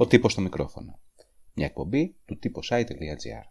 Ο τύπος στο μικρόφωνο. Μια εκπομπή του site.gr.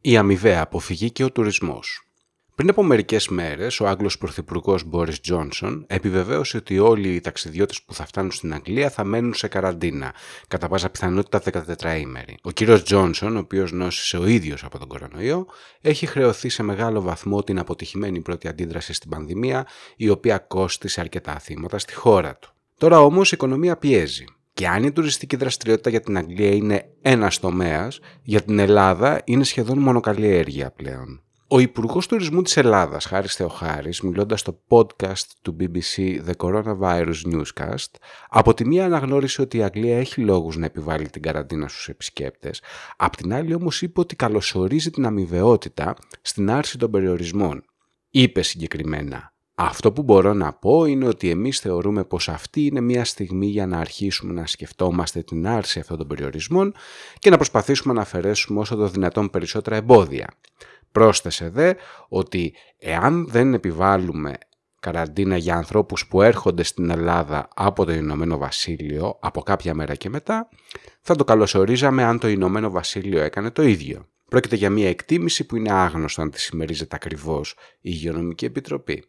Η αμοιβαία αποφυγή και ο τουρισμός. Πριν από μερικές μέρες, ο Άγγλος Πρωθυπουργός Μπόρις Τζόνσον επιβεβαίωσε ότι όλοι οι ταξιδιώτες που θα φτάνουν στην Αγγλία θα μένουν σε καραντίνα, κατά πάσα πιθανότητα 14 ημέρη. Ο κ. Τζόνσον, ο οποίος νόσησε ο ίδιος από τον κορονοϊό, έχει χρεωθεί σε μεγάλο βαθμό την αποτυχημένη πρώτη αντίδραση στην πανδημία, η οποία κόστησε αρκετά θύματα στη χώρα του. Τώρα όμως η οικονομία πιέζει. Και αν η τουριστική δραστηριότητα για την Αγγλία είναι ένας τομέας, για την Ελλάδα είναι σχεδόν μονοκαλλιέργεια πλέον. Ο Υπουργός Τουρισμού της Ελλάδας, Χάρης Θεοχάρης, μιλώντας στο podcast του BBC The Coronavirus Newscast, από τη μία αναγνώρισε ότι η Αγγλία έχει λόγους να επιβάλλει την καραντίνα στους επισκέπτες, απ' την άλλη όμως είπε ότι καλωσορίζει την αμοιβαιότητα στην άρση των περιορισμών. Είπε συγκεκριμένα αυτό που μπορώ να πω είναι ότι εμείς θεωρούμε πως αυτή είναι μια στιγμή για να αρχίσουμε να σκεφτόμαστε την άρση αυτών των περιορισμών και να προσπαθήσουμε να αφαιρέσουμε όσο το δυνατόν περισσότερα εμπόδια. Πρόσθεσε δε ότι εάν δεν επιβάλλουμε καραντίνα για ανθρώπους που έρχονται στην Ελλάδα από το Ηνωμένο Βασίλειο από κάποια μέρα και μετά, θα το καλωσορίζαμε αν το Ηνωμένο Βασίλειο έκανε το ίδιο. Πρόκειται για μια εκτίμηση που είναι άγνωστο αν τη συμμερίζεται ακριβώς η Υγειονομική Επιτροπή.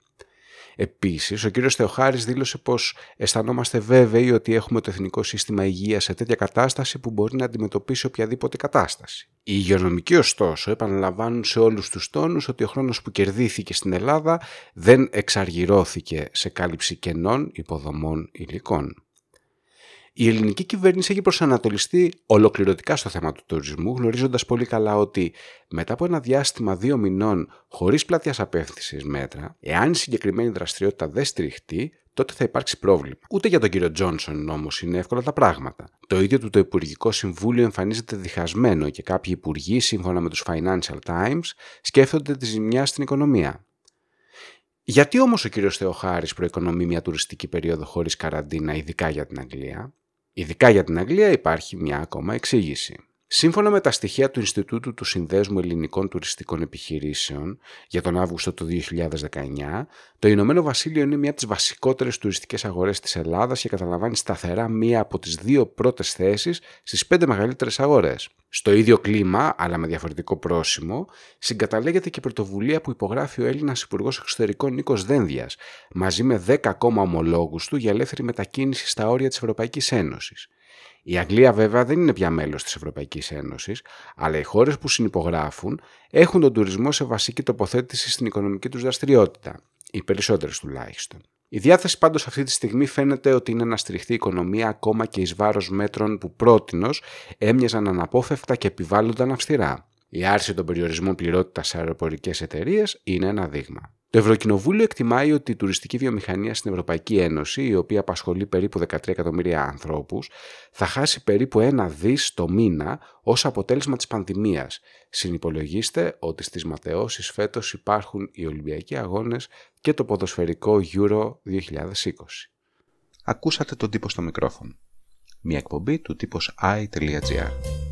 Επίσης, ο κύριος Θεοχάρης δήλωσε πως αισθανόμαστε βέβαιοι ότι έχουμε το Εθνικό Σύστημα Υγείας σε τέτοια κατάσταση που μπορεί να αντιμετωπίσει οποιαδήποτε κατάσταση. Οι υγειονομικοί ωστόσο επαναλαμβάνουν σε όλους τους τόνους ότι ο χρόνος που κερδίθηκε στην Ελλάδα δεν εξαργυρώθηκε σε κάλυψη κενών υποδομών υλικών. Η ελληνική κυβέρνηση έχει προσανατολιστεί ολοκληρωτικά στο θέμα του τουρισμού, γνωρίζοντας πολύ καλά ότι μετά από ένα διάστημα δύο μηνών χωρίς πλατιάς απεύθυνσης μέτρα, εάν η συγκεκριμένη δραστηριότητα δεν στηριχτεί, τότε θα υπάρξει πρόβλημα. Ούτε για τον κύριο Τζόνσον όμως είναι εύκολα τα πράγματα. Το ίδιο του το Υπουργικό Συμβούλιο εμφανίζεται διχασμένο και κάποιοι υπουργοί, σύμφωνα με τους Financial Times, σκέφτονται τη ζημιά στην οικονομία. Γιατί όμως ο κύριος Θεοχάρης προοικονομεί μια τουριστική περίοδο χωρίς καραντίνα, ειδικά για την Αγγλία; Ειδικά για την Αγγλία υπάρχει μια ακόμα εξήγηση. Σύμφωνα με τα στοιχεία του Ινστιτούτου του Συνδέσμου Ελληνικών Τουριστικών Επιχειρήσεων για τον Αύγουστο του 2019, το Ηνωμένο Βασίλειο είναι μια από τις βασικότερες τουριστικές αγορές της Ελλάδας και καταλαμβάνει σταθερά μία από τις δύο πρώτες θέσεις στις πέντε μεγαλύτερες αγορές. Στο ίδιο κλίμα, αλλά με διαφορετικό πρόσημο, συγκαταλέγεται και η πρωτοβουλία που υπογράφει ο Έλληνας Υπουργός Εξωτερικών Νίκος Δένδιας, μαζί με 10 ακόμα ομολόγους του για ελεύθερη μετακίνηση στα όρια της Ευρωπαϊκής Ένωσης. Η Αγγλία βέβαια δεν είναι πια μέλος της Ευρωπαϊκής Ένωσης, αλλά οι χώρες που συνυπογράφουν έχουν τον τουρισμό σε βασική τοποθέτηση στην οικονομική τους δραστηριότητα, οι περισσότερες τουλάχιστον. Η διάθεση πάντως αυτή τη στιγμή φαίνεται ότι είναι να στηριχθεί η οικονομία ακόμα και εις βάρος μέτρων που πρότινος έμοιαζαν αναπόφευκτα και επιβάλλονταν αυστηρά. Η άρση των περιορισμών πληρότητας σε αεροπορικές εταιρείες είναι ένα δείγμα. Το Ευρωκοινοβούλιο εκτιμάει ότι η τουριστική βιομηχανία στην Ευρωπαϊκή Ένωση, η οποία απασχολεί περίπου 13 εκατομμύρια ανθρώπους, θα χάσει περίπου ένα δις το μήνα ως αποτέλεσμα της πανδημίας. Συνυπολογίστε ότι στις ματαιώσεις φέτος υπάρχουν οι Ολυμπιακοί Αγώνες και το ποδοσφαιρικό Euro 2020. Ακούσατε τον τύπο στο μικρόφωνο. Μια εκπομπή του τύπος i.gr.